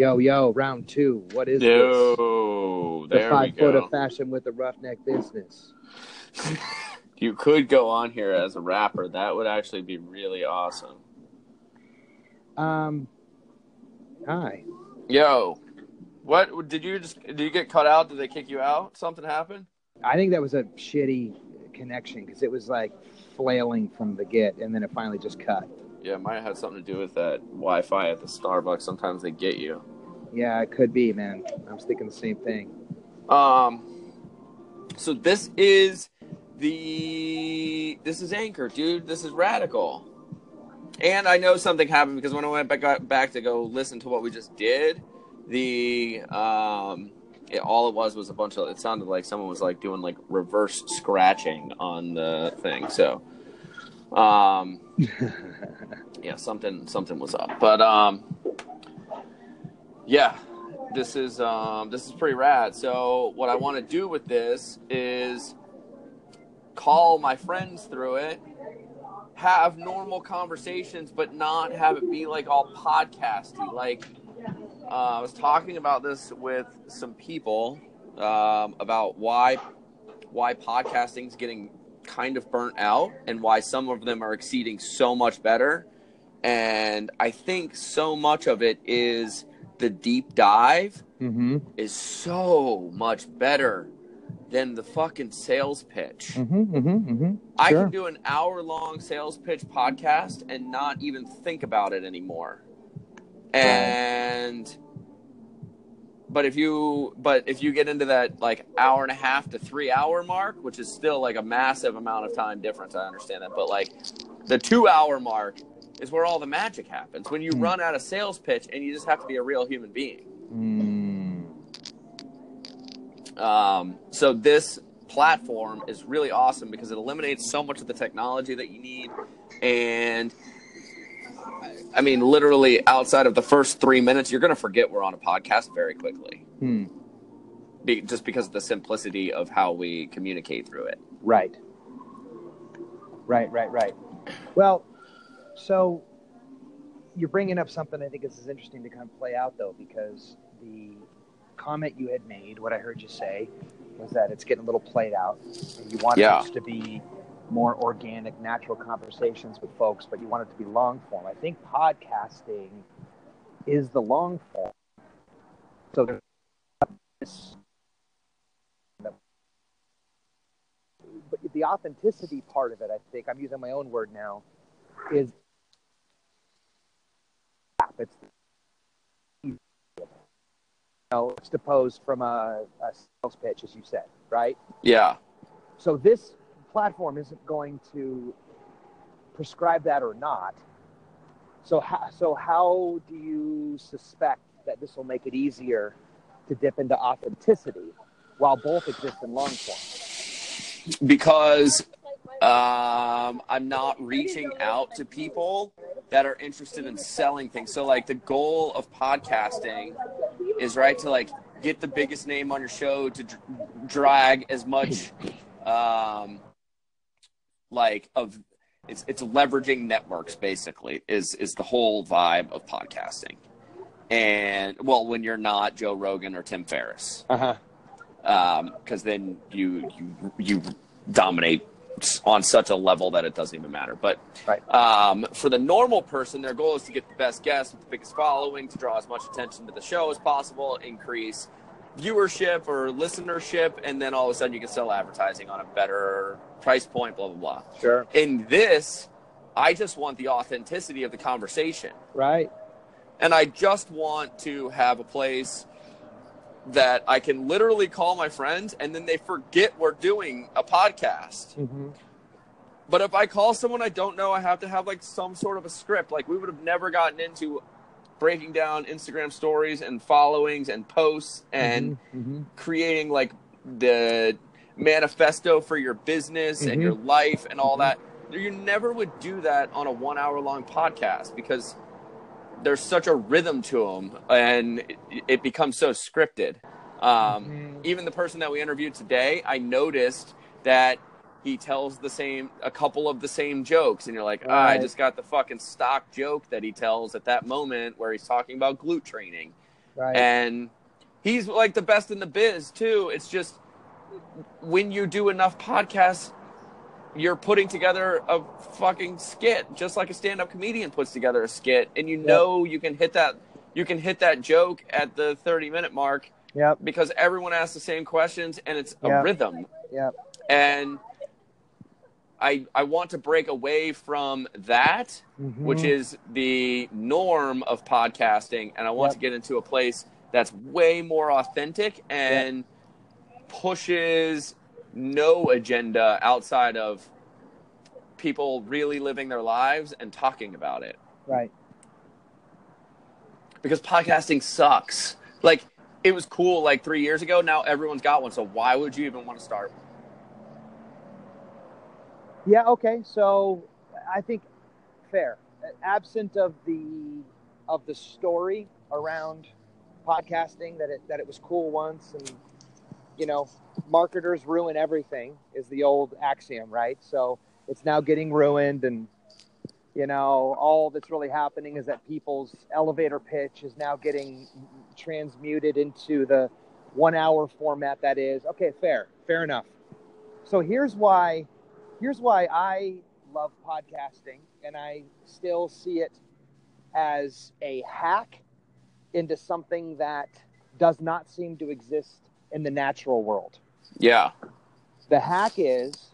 Yo, yo, round two. What is Yo, this? The five foot of fashion with the roughneck business. You could go on here as a rapper. That would actually be really awesome. Um, hi. Yo, what did you just? Did you get cut out? Did they kick you out? Something happened? I think that was a shitty connection because it was like flailing from the get, and then it finally just cut. Yeah, it might have something to do with that Wi-Fi at the Starbucks. Sometimes they get you. Yeah, it could be, man. I'm thinking the same thing. Um, so this is the this is Anchor, dude. This is radical. And I know something happened because when I went back back to go listen to what we just did, the um, it, all it was was a bunch of. It sounded like someone was like doing like reverse scratching on the thing. So, um, yeah, something something was up. But um, yeah, this is um this is pretty rad. So what I want to do with this is call my friends through it, have normal conversations, but not have it be like all podcasty. Like uh, I was talking about this with some people um, about why why podcasting is getting kind of burnt out and why some of them are exceeding so much better. And I think so much of it is the deep dive Mm-hmm. is so much better than the fucking sales pitch. Mm-hmm. Mm-hmm. Mm-hmm. I Sure. can do an hour long sales pitch podcast and not even think about it anymore. And but if you but if you get into that like hour and a half to 3 hour mark, which is still like a massive amount of time difference, I understand that, but like the 2 hour mark is where all the magic happens. When you Hmm. run out of sales pitch and you just have to be a real human being. Mm. Um, so this platform is really awesome because it eliminates so much of the technology that you need, and I mean, literally outside of the first three minutes, you're going to forget we're on a podcast very quickly, Hmm. be, just because of the simplicity of how we communicate through it. Right. Right, right, right. Well, so you're bringing up something I think is interesting to kind of play out, though, because the comment you had made, what I heard you say, was that it's getting a little played out, and you want Yeah. to be more organic, natural conversations with folks, but you want it to be long form. I think podcasting is the long form. So there's but the authenticity part of it, I think, I'm using my own word now, is it's you know, it's deposed from a, a sales pitch, as you said, right? Yeah, So this platform isn't going to prescribe that or not. So how, so how do you suspect that this will make it easier to dip into authenticity while both exist in long form? because um, I'm not reaching out to people that are interested in selling things. So, like, the goal of podcasting is right to like get the biggest name on your show to dr- drag as much, um, like of it's it's leveraging networks basically is is the whole vibe of podcasting. And well, when you're not Joe Rogan or Tim Ferriss Uh huh. because then you you you dominate on such a level that it doesn't even matter. But Right. um, for the normal person, their goal is to get the best guest with the biggest following, to draw as much attention to the show as possible, increase viewership or listenership, and then all of a sudden you can sell advertising on a better price point. Blah blah blah. Sure. In this, I just want the authenticity of the conversation. Right. And I just want to have a place that I can literally call my friends and then they forget we're doing a podcast. Mm-hmm. But if I call someone I don't know, I have to have like some sort of a script. Like we would have never gotten into breaking down Instagram stories and followings and posts and Mm-hmm. creating like the manifesto for your business and Mhm. your life and all Mhm. that. You never would do that on a one hour long podcast because there's such a rhythm to them and it, it becomes so scripted. Um, Mhm. Even the person that we interviewed today, I noticed that he tells the same, a couple of the same jokes, and you're like, ah, I just got the fucking stock joke that he tells at that moment where he's talking about glute training. Right. and he's like the best in the biz too. It's just when you do enough podcasts, you're putting together a fucking skit, just like a stand-up comedian puts together a skit, and you Yep. know you can hit that you can hit that joke at the 30 minute mark Yep. because everyone asks the same questions and it's a Yeah. rhythm Yep. and I I want to break away from that Mhm. which is the norm of podcasting and I want Yep. to get into a place that's way more authentic and pushes no agenda outside of people really living their lives and talking about it right. because podcasting sucks. Like it was cool like 3 years ago, now everyone's got one, so why would you even want to start? Yeah. Okay. So I think fair. Absent of the of the story around podcasting that it that it was cool once and you know marketers ruin everything is the old axiom right? So it's now getting ruined and you know all that's really happening is that people's elevator pitch is now getting transmuted into the one hour format that is okay fair fair enough. So here's why here's why i love podcasting and i still see it as a hack into something that does not seem to exist in the natural world Yeah. the hack is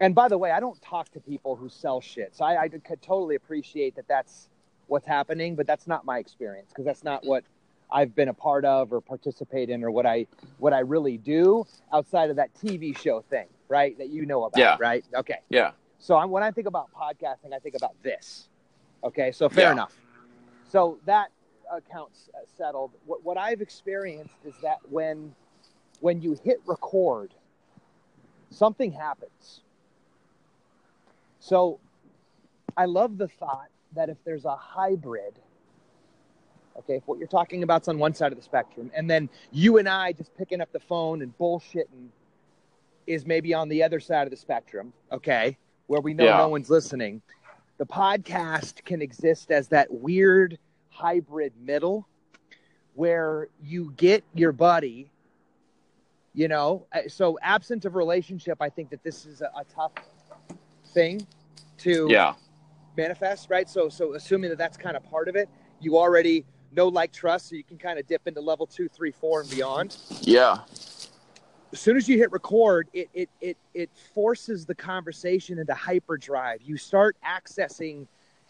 and by the way i don't talk to people who sell shit so i, I could totally appreciate that that's what's happening but that's not my experience because that's not what i've been a part of or participate in or what i what i really do outside of that tv show thing right that you know about Yeah. right okay Yeah. so I'm, when i think about podcasting i think about this okay so fair Yeah. enough so that account's uh, settled what, what i've experienced is that when when you hit record something happens so i love the thought that if there's a hybrid okay if what you're talking about's on one side of the spectrum and then you and i just picking up the phone and bullshitting is maybe on the other side of the spectrum okay where we know Yeah. no one's listening the podcast can exist as that weird hybrid middle where you get your buddy you know Uh, so absent of relationship i think that this is a, a tough thing to Yeah. manifest right so so assuming that that's kind of part of it you already know like trust so you can kind of dip into level two three four and beyond Yeah. as soon as you hit record, it it it it forces the conversation into hyperdrive. You start accessing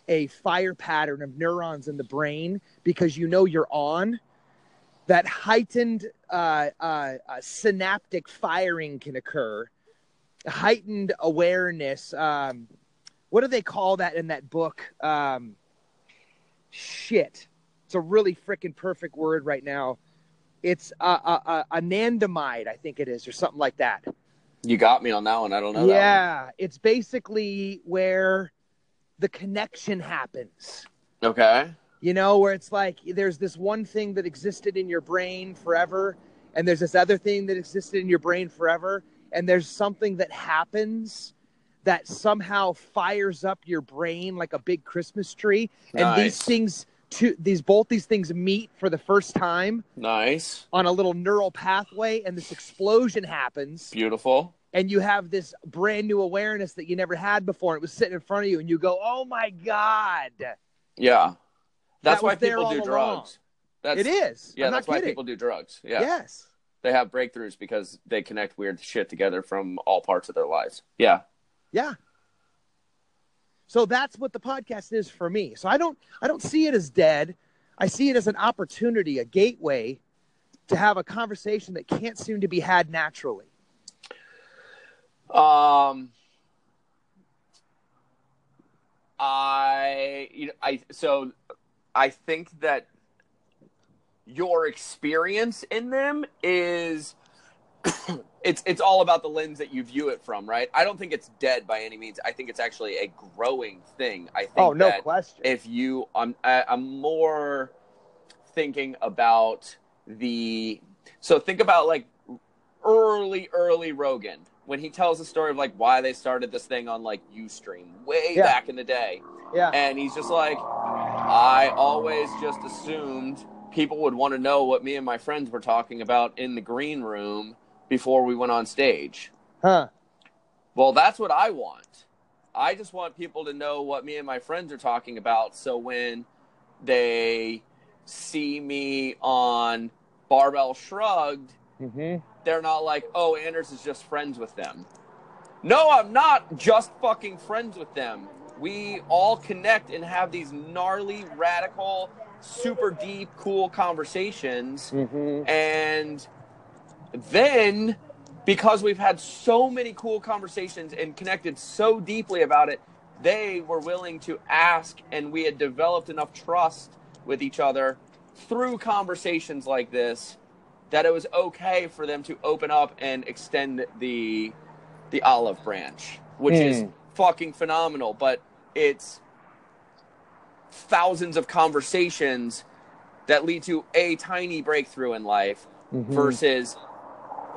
a fire pattern of neurons in the brain because you know you're on. That heightened uh, uh, uh, synaptic firing can occur. Heightened awareness. Um, what do they call that in that book? Um, shit. It's a really freaking perfect word right now it's a, a, a anandamide, I think it is, or something like that. You got me on that one. I don't know that yeah, it's basically where the connection happens. Okay. You know, where it's like there's this one thing that existed in your brain forever, and there's this other thing that existed in your brain forever, and there's something that happens that somehow fires up your brain like a big Christmas tree, and these things, two, these both these things meet for the first time Nice. on a little neural pathway and this explosion happens Beautiful. And you have this brand new awareness that you never had before it was sitting in front of you and you go oh my god Yeah. That's That why people do along. drugs. That's, it is Yeah, that's why people do drugs. Yeah. yes They have breakthroughs because they connect weird shit together from all parts of their lives. Yeah. yeah so that's what the podcast is for me so i don't i don't see it as dead i see it as an opportunity a gateway to have a conversation that can't seem to be had naturally Um, I, you know, I, so I think that your experience in them is, it's, it's all about the lens that you view it from, right? I don't think it's dead by any means. I think it's actually a growing thing. I think oh no question if you I'm I- I'm more thinking about the so think about like early early Rogan when he tells the story of like why they started this thing on like Ustream way Yeah. back in the day yeah and he's just like I always just assumed people would want to know what me and my friends were talking about in the green room before we went on stage. Huh. Well, that's what I want. I just want people to know what me and my friends are talking about so when they see me on Barbell Shrugged, Mm-hmm. They're not like, oh, Anders is just friends with them. No, I'm not just fucking friends with them. We all connect and have these gnarly, radical, super deep, cool conversations. Mm-hmm. And then, because we've had so many cool conversations and connected so deeply about it, they were willing to ask, and we had developed enough trust with each other through conversations like this that it was okay for them to open up and extend the the olive branch, which is Mm. fucking phenomenal. But it's thousands of conversations that lead to a tiny breakthrough in life Mhm. versus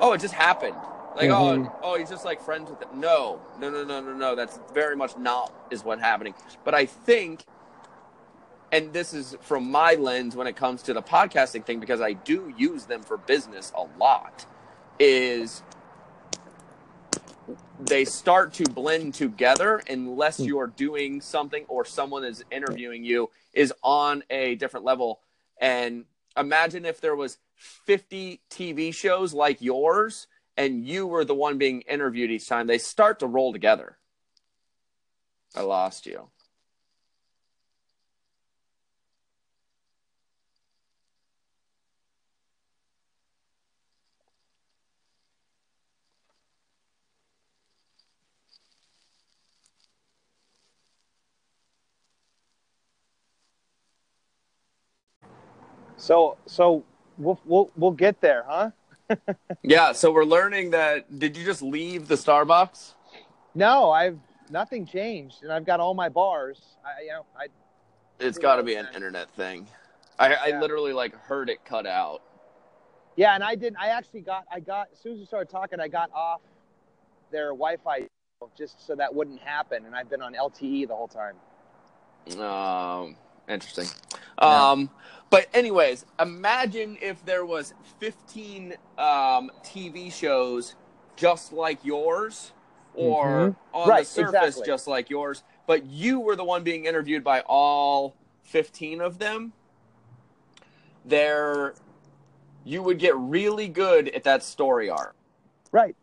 oh it just happened like Mhm. oh oh he's just like friends with them no no no no no no that's very much not is what happening but i think and this is from my lens when it comes to the podcasting thing because i do use them for business a lot is they start to blend together unless hmm. you're doing something or someone is interviewing you is on a different level. And imagine if there was 50 tv shows like yours and you were the one being interviewed each time. They start to roll together. I lost you So so we'll we'll we'll get there, huh? yeah so we're learning that did you just leave the starbucks No, I've nothing changed, and I've got all my bars. I you know I it's got to be an internet thing I, I literally like heard it cut out yeah, and I didn't. I actually got I got as soon as we started talking, I got off their Wi-Fi just so that wouldn't happen, and I've been on LTE the whole time. Um, interesting. Yeah. But anyways, imagine if there was 15 um, TV shows just like yours, or Mhm. on Right, the surface exactly. just like yours, but you were the one being interviewed by all 15 of them. There, you would get really good at that story arc. Right.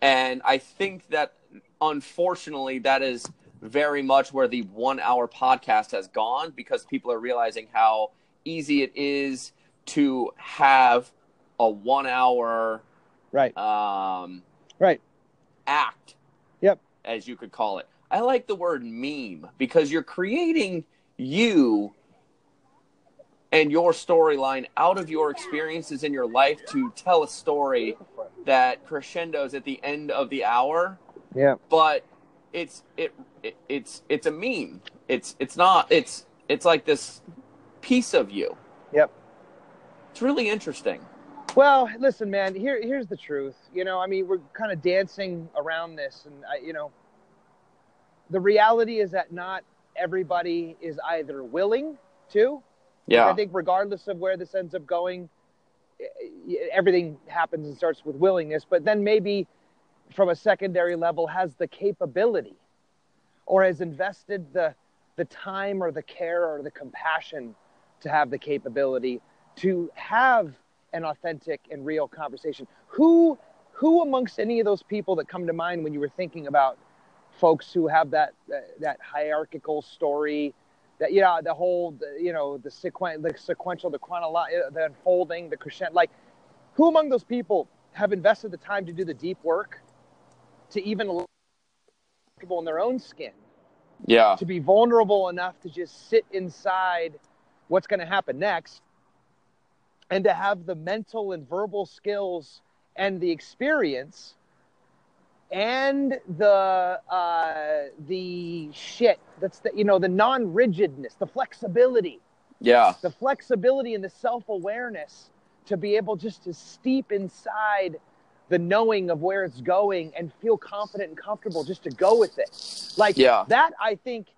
And I think that unfortunately that is very much where the one hour podcast has gone because people are realizing how easy it is to have a one hour Right. um, Right. act, Yep. as you could call it. I like the word meme because you're creating you and your storyline out of your experiences in your life to tell a story that crescendos at the end of the hour Yeah. but it's it, it it's it's a meme it's it's not it's it's like this piece of you Yep. it's really interesting Well, listen, man. Here, here's the truth. You know, I mean, we're kind of dancing around this, and I, you know, the reality is that not everybody is either willing to. yeah I think, regardless of where this ends up going, everything happens and starts with willingness. But then maybe, from a secondary level, has the capability, or has invested the the time or the care or the compassion to have the capability to have an authentic and real conversation. Who who amongst any of those people that come to mind when you were thinking about folks who have that that, that hierarchical story that you know the whole you know the sequen the sequential the chronological uh, the unfolding the crescendo like who among those people have invested the time to do the deep work to even allow people in their own skin. Yeah. To be vulnerable enough to just sit inside what's going to happen next and to have the mental and verbal skills and the experience and the uh, the shit that's the you know the non-rigidness the flexibility. Yeah. The flexibility and the self-awareness to be able just to steep inside the knowing of where it's going and feel confident and comfortable just to go with it like Yeah. that i think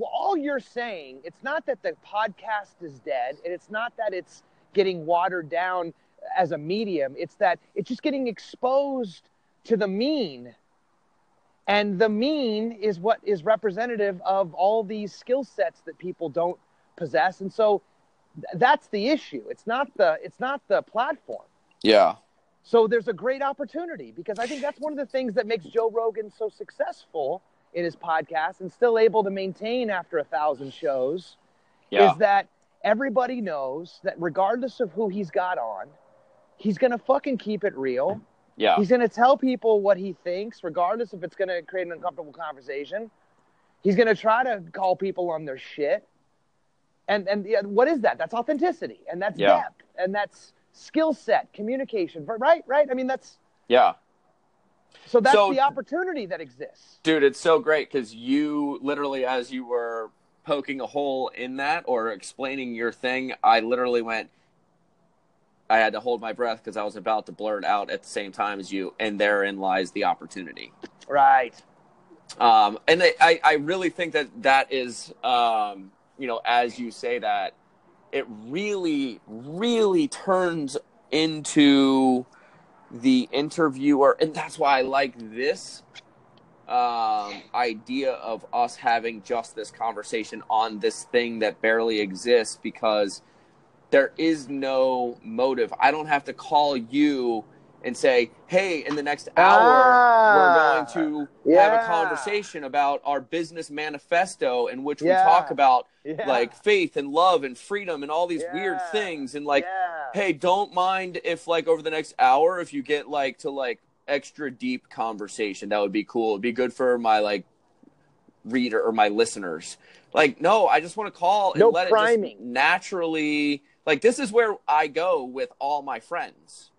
all you're saying, it's not that the podcast is dead, and it's not that it's getting watered down as a medium. It's that it's just getting exposed to the mean. And the mean is what is representative of all these skill sets that people don't possess. And so th- that's the issue. It's not the it's not the platform. Yeah. So there's a great opportunity because I think that's one of the things that makes Joe Rogan so successful in his podcast and still able to maintain after a thousand shows Yeah. is that everybody knows that regardless of who he's got on, he's gonna fucking keep it real. Yeah. He's gonna tell people what he thinks, regardless if it's gonna create an uncomfortable conversation. He's gonna try to call people on their shit. And and yeah, what is that? That's authenticity, and that's Yeah. depth, and that's skill set, communication. Right, right. I mean, that's Yeah. so that's So- the opportunity that exists. Dude, it's so great because you literally, as you were poking a hole in that or explaining your thing, I literally went, I had to hold my breath because I was about to blurt out at the same time as you, and therein lies the opportunity. Right. Um, and I- I, I really think that that is, um, you know, as you say that, it really, really turns into the interviewer, and that's why I like this um, idea of us having just this conversation on this thing that barely exists because there is no motive. I don't have to call you and say, "Hey, in the next hour, Ah, we're going to have a conversation about our business manifesto in which Yeah. we talk about Yeah. like faith and love and freedom and all these weird things and like yeah. hey don't mind if like over the next hour if you get like to like extra deep conversation that would be cool it'd be good for my like reader or my listeners like no i just want to call and No let it priming. just naturally like this is where i go with all my friends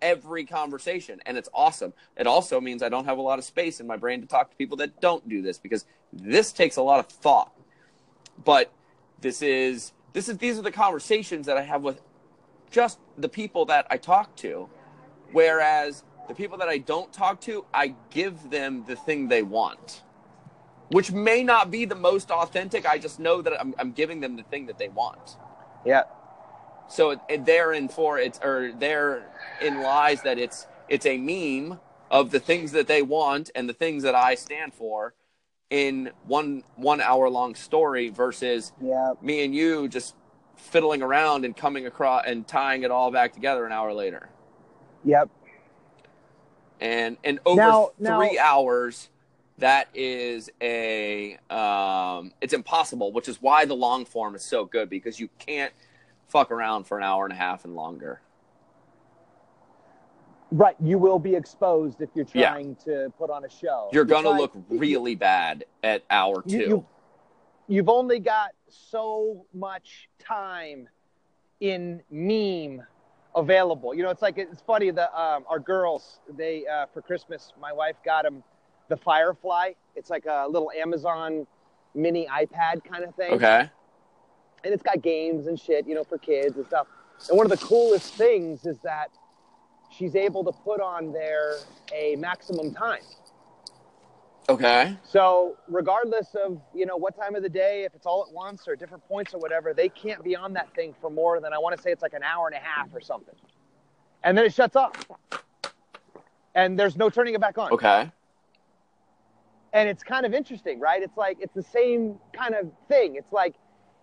every conversation and it's awesome it also means i don't have a lot of space in my brain to talk to people that don't do this because this takes a lot of thought but this is this is these are the conversations that I have with just the people that I talk to. Whereas the people that I don't talk to, I give them the thing they want, which may not be the most authentic. I just know that I'm, I'm giving them the thing that they want. yeah. So it, it, therein for it's or therein lies that it's it's a meme of the things that they want and the things that I stand for in one one hour long story versus Yeah. me and you just fiddling around and coming across and tying it all back together an hour later. Yep. And in over Now- now- three hours, that is a um, it's impossible, which is why the long form is so good because you can't fuck around for an hour and a half and longer. Right. You will be exposed if you're Yeah. trying to put on a show. You're gonna trying- look really bad at hour two. You, you, you've only got so much time in meme available. You know, it's like it's funny. The um, our girls they uh, for Christmas, my wife got them the Firefly. It's like a little Amazon mini iPad kind of thing. okay. And it's got games and shit, you know, for kids and stuff. And one of the coolest things is that she's able to put on there a maximum time. Okay. So regardless of you know what time of the day, if it's all at once or different points or whatever, they can't be on that thing for more than I want to say it's like an hour and a half or something, and then it shuts off, and there's no turning it back on. Okay. and it's kind of interesting, right? It's like it's the same kind of thing. It's like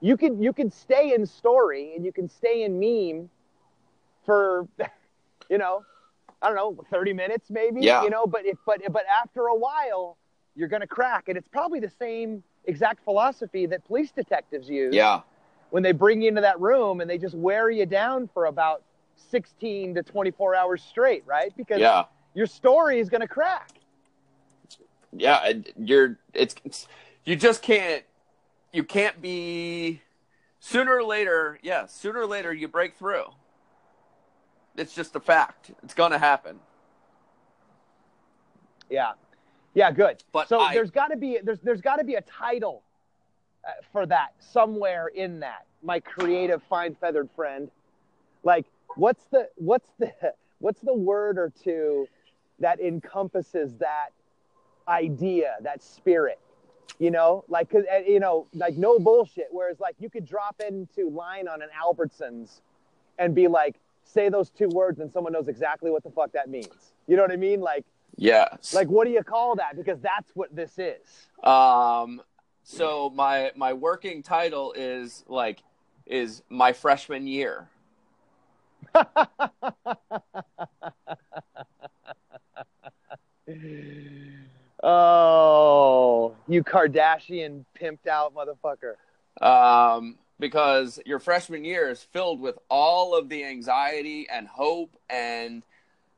you could you could stay in story and you can stay in meme for you know, I don't know, 30 minutes maybe, Yeah. you know, but if but but after a while you're going to crack and it's probably the same exact philosophy that police detectives use Yeah. when they bring you into that room and they just wear you down for about 16 to 24 hours straight, right? Because Yeah. your story is going to crack. yeah you're it's, it's you just can't you can't be sooner or later yeah sooner or later you break through it's just a fact it's gonna happen Yeah, yeah, good. But so I- there's got to be there's there's got to be a title uh, for that somewhere in that. My creative fine feathered friend, like what's the what's the what's the word or two that encompasses that idea, that spirit? You know, like, cause, uh, you know, like no bullshit. Whereas, like, you could drop into line on an Albertsons and be like, say those two words, and someone knows exactly what the fuck that means. You know what I mean? Like, yeah like, what do you call that? Because that's what this is. Um, so my my working title is like is my freshman year. Oh, you Kardashian pimped out motherfucker. Um, because your freshman year is filled with all of the anxiety and hope and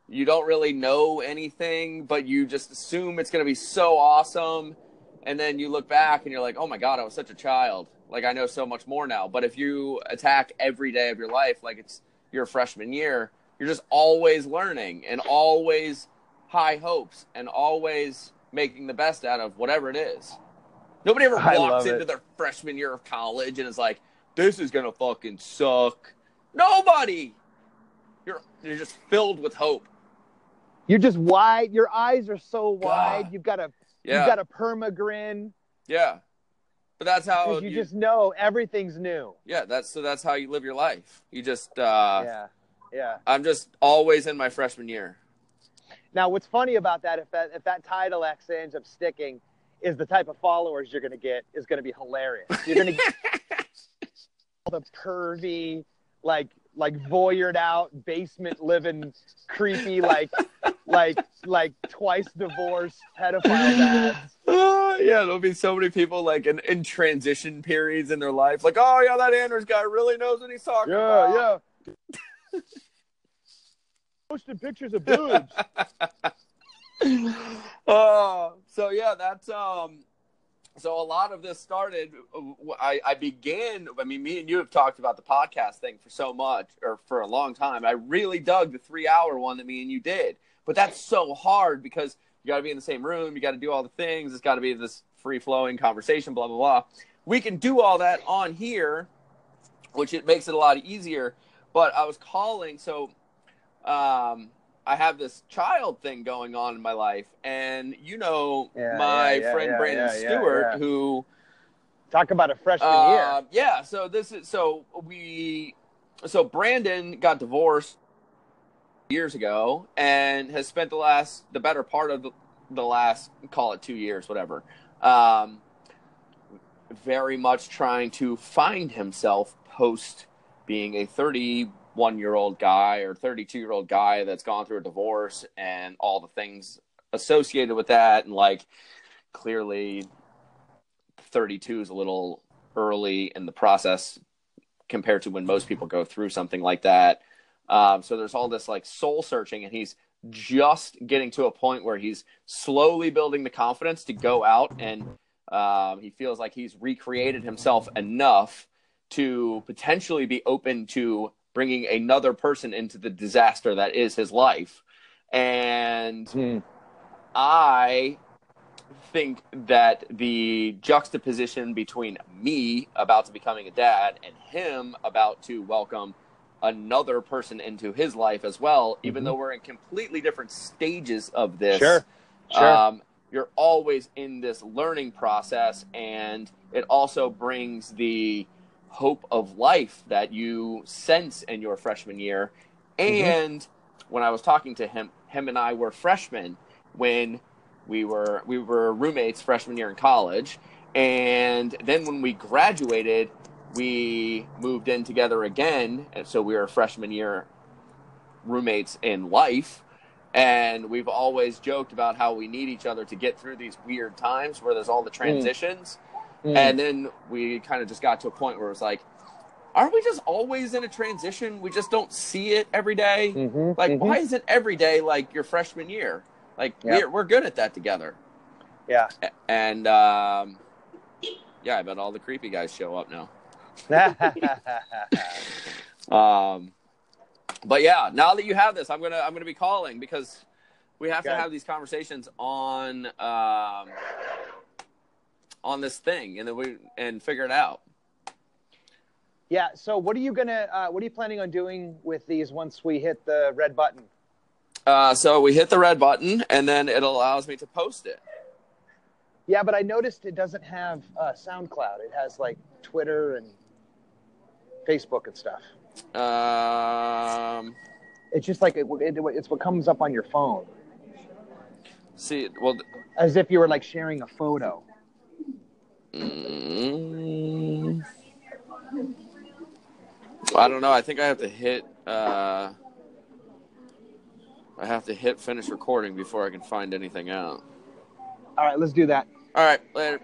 you don't really know anything, but you just assume it's going to be so awesome. And then you look back and you're like, oh my God, I was such a child. Like, I know so much more now. But if you attack every day of your life like it's your freshman year, you're just always learning and always high hopes and always making the best out of whatever it is. Nobody ever walks into it. their freshman year of college and is like, this is going to fucking suck. Nobody. You're, you're just filled with hope. You're just wide. Your eyes are so wide. God. You've got a Yeah. you've got a perma grin yeah. But that's how you, you, just know everything's new. yeah, that's so that's how you live your life. You just uh yeah, yeah. I'm just always in my freshman year. Now, what's funny about that, if that if that title X ends up sticking, is the type of followers you're going to get is going to be hilarious. You're going to get all the pervy, like like voyeured out, basement living, creepy, like like like twice divorced pedophile dads. Uh, yeah, there'll be so many people like in, in transition periods in their life, like, oh yeah, that Anders guy really knows what he's talking about. Yeah, yeah. Posting pictures of boobs. uh, so yeah, that's um. So a lot of this started. I, I began. I mean, me and you have talked about the podcast thing for so much, or for a long time. I really dug the three-hour one that me and you did, but that's so hard because you got to be in the same room. You got to do all the things. It's got to be this free-flowing conversation. Blah blah blah. We can do all that on here, which it makes it a lot easier. But I was calling so um, I have this child thing going on in my life, and you know Yeah, my yeah, friend yeah, Brandon Stewart, who Talk about a freshman uh, year. yeah. So this is so we so Brandon got divorced years ago and has spent the last the better part of the, the last call it two years, whatever. Um, very much trying to find himself post being a 31 year old guy or 32 year old guy that's gone through a divorce and all the things associated with that. And like clearly 32 is a little early in the process compared to when most people go through something like that. Um, so there's all this like soul searching and he's just getting to a point where he's slowly building the confidence to go out and um, he feels like he's recreated himself enough to potentially be open to bringing another person into the disaster that is his life and Hmm. I think that the juxtaposition between me about to becoming a dad and him about to welcome another person into his life as well, even Mhm. though we're in completely different stages of this. Sure. Sure. Um, you're always in this learning process, and it also brings the hope of life that you sense in your freshman year. Mhm. And when I was talking to him, him and I were freshmen when we were we were roommates freshman year in college, and then when we graduated, we moved in together again, and so we were freshman year roommates in life. And we've always joked about how we need each other to get through these weird times where there's all the transitions. Mm. And then we kind of just got to a point where it was like, aren't we just always in a transition? We just don't see it every day. Mhm, Like, mhm. why is it every day like your freshman year? Like, Yeah. we're, we're good at that together. Yeah. And, um, yeah, I bet all the creepy guys show up now. Um, but yeah, now that you have this, I'm gonna I'm gonna be calling because we have to have these conversations on um, on this thing, and then we and figure it out. yeah. So, what are you gonna? Uh, what are you planning on doing with these once we hit the red button? Uh, so we hit the red button, and then it allows me to post it. Yeah, but I noticed it doesn't have uh, SoundCloud. It has like Twitter and Facebook and stuff. Um, It's just like it, it, it's what comes up on your phone, see, well, as if you were like sharing a photo. Mm, I don't know. I think I have to hit. Uh, I have to hit finish recording before I can find anything out. All right, let's do that. All right, later.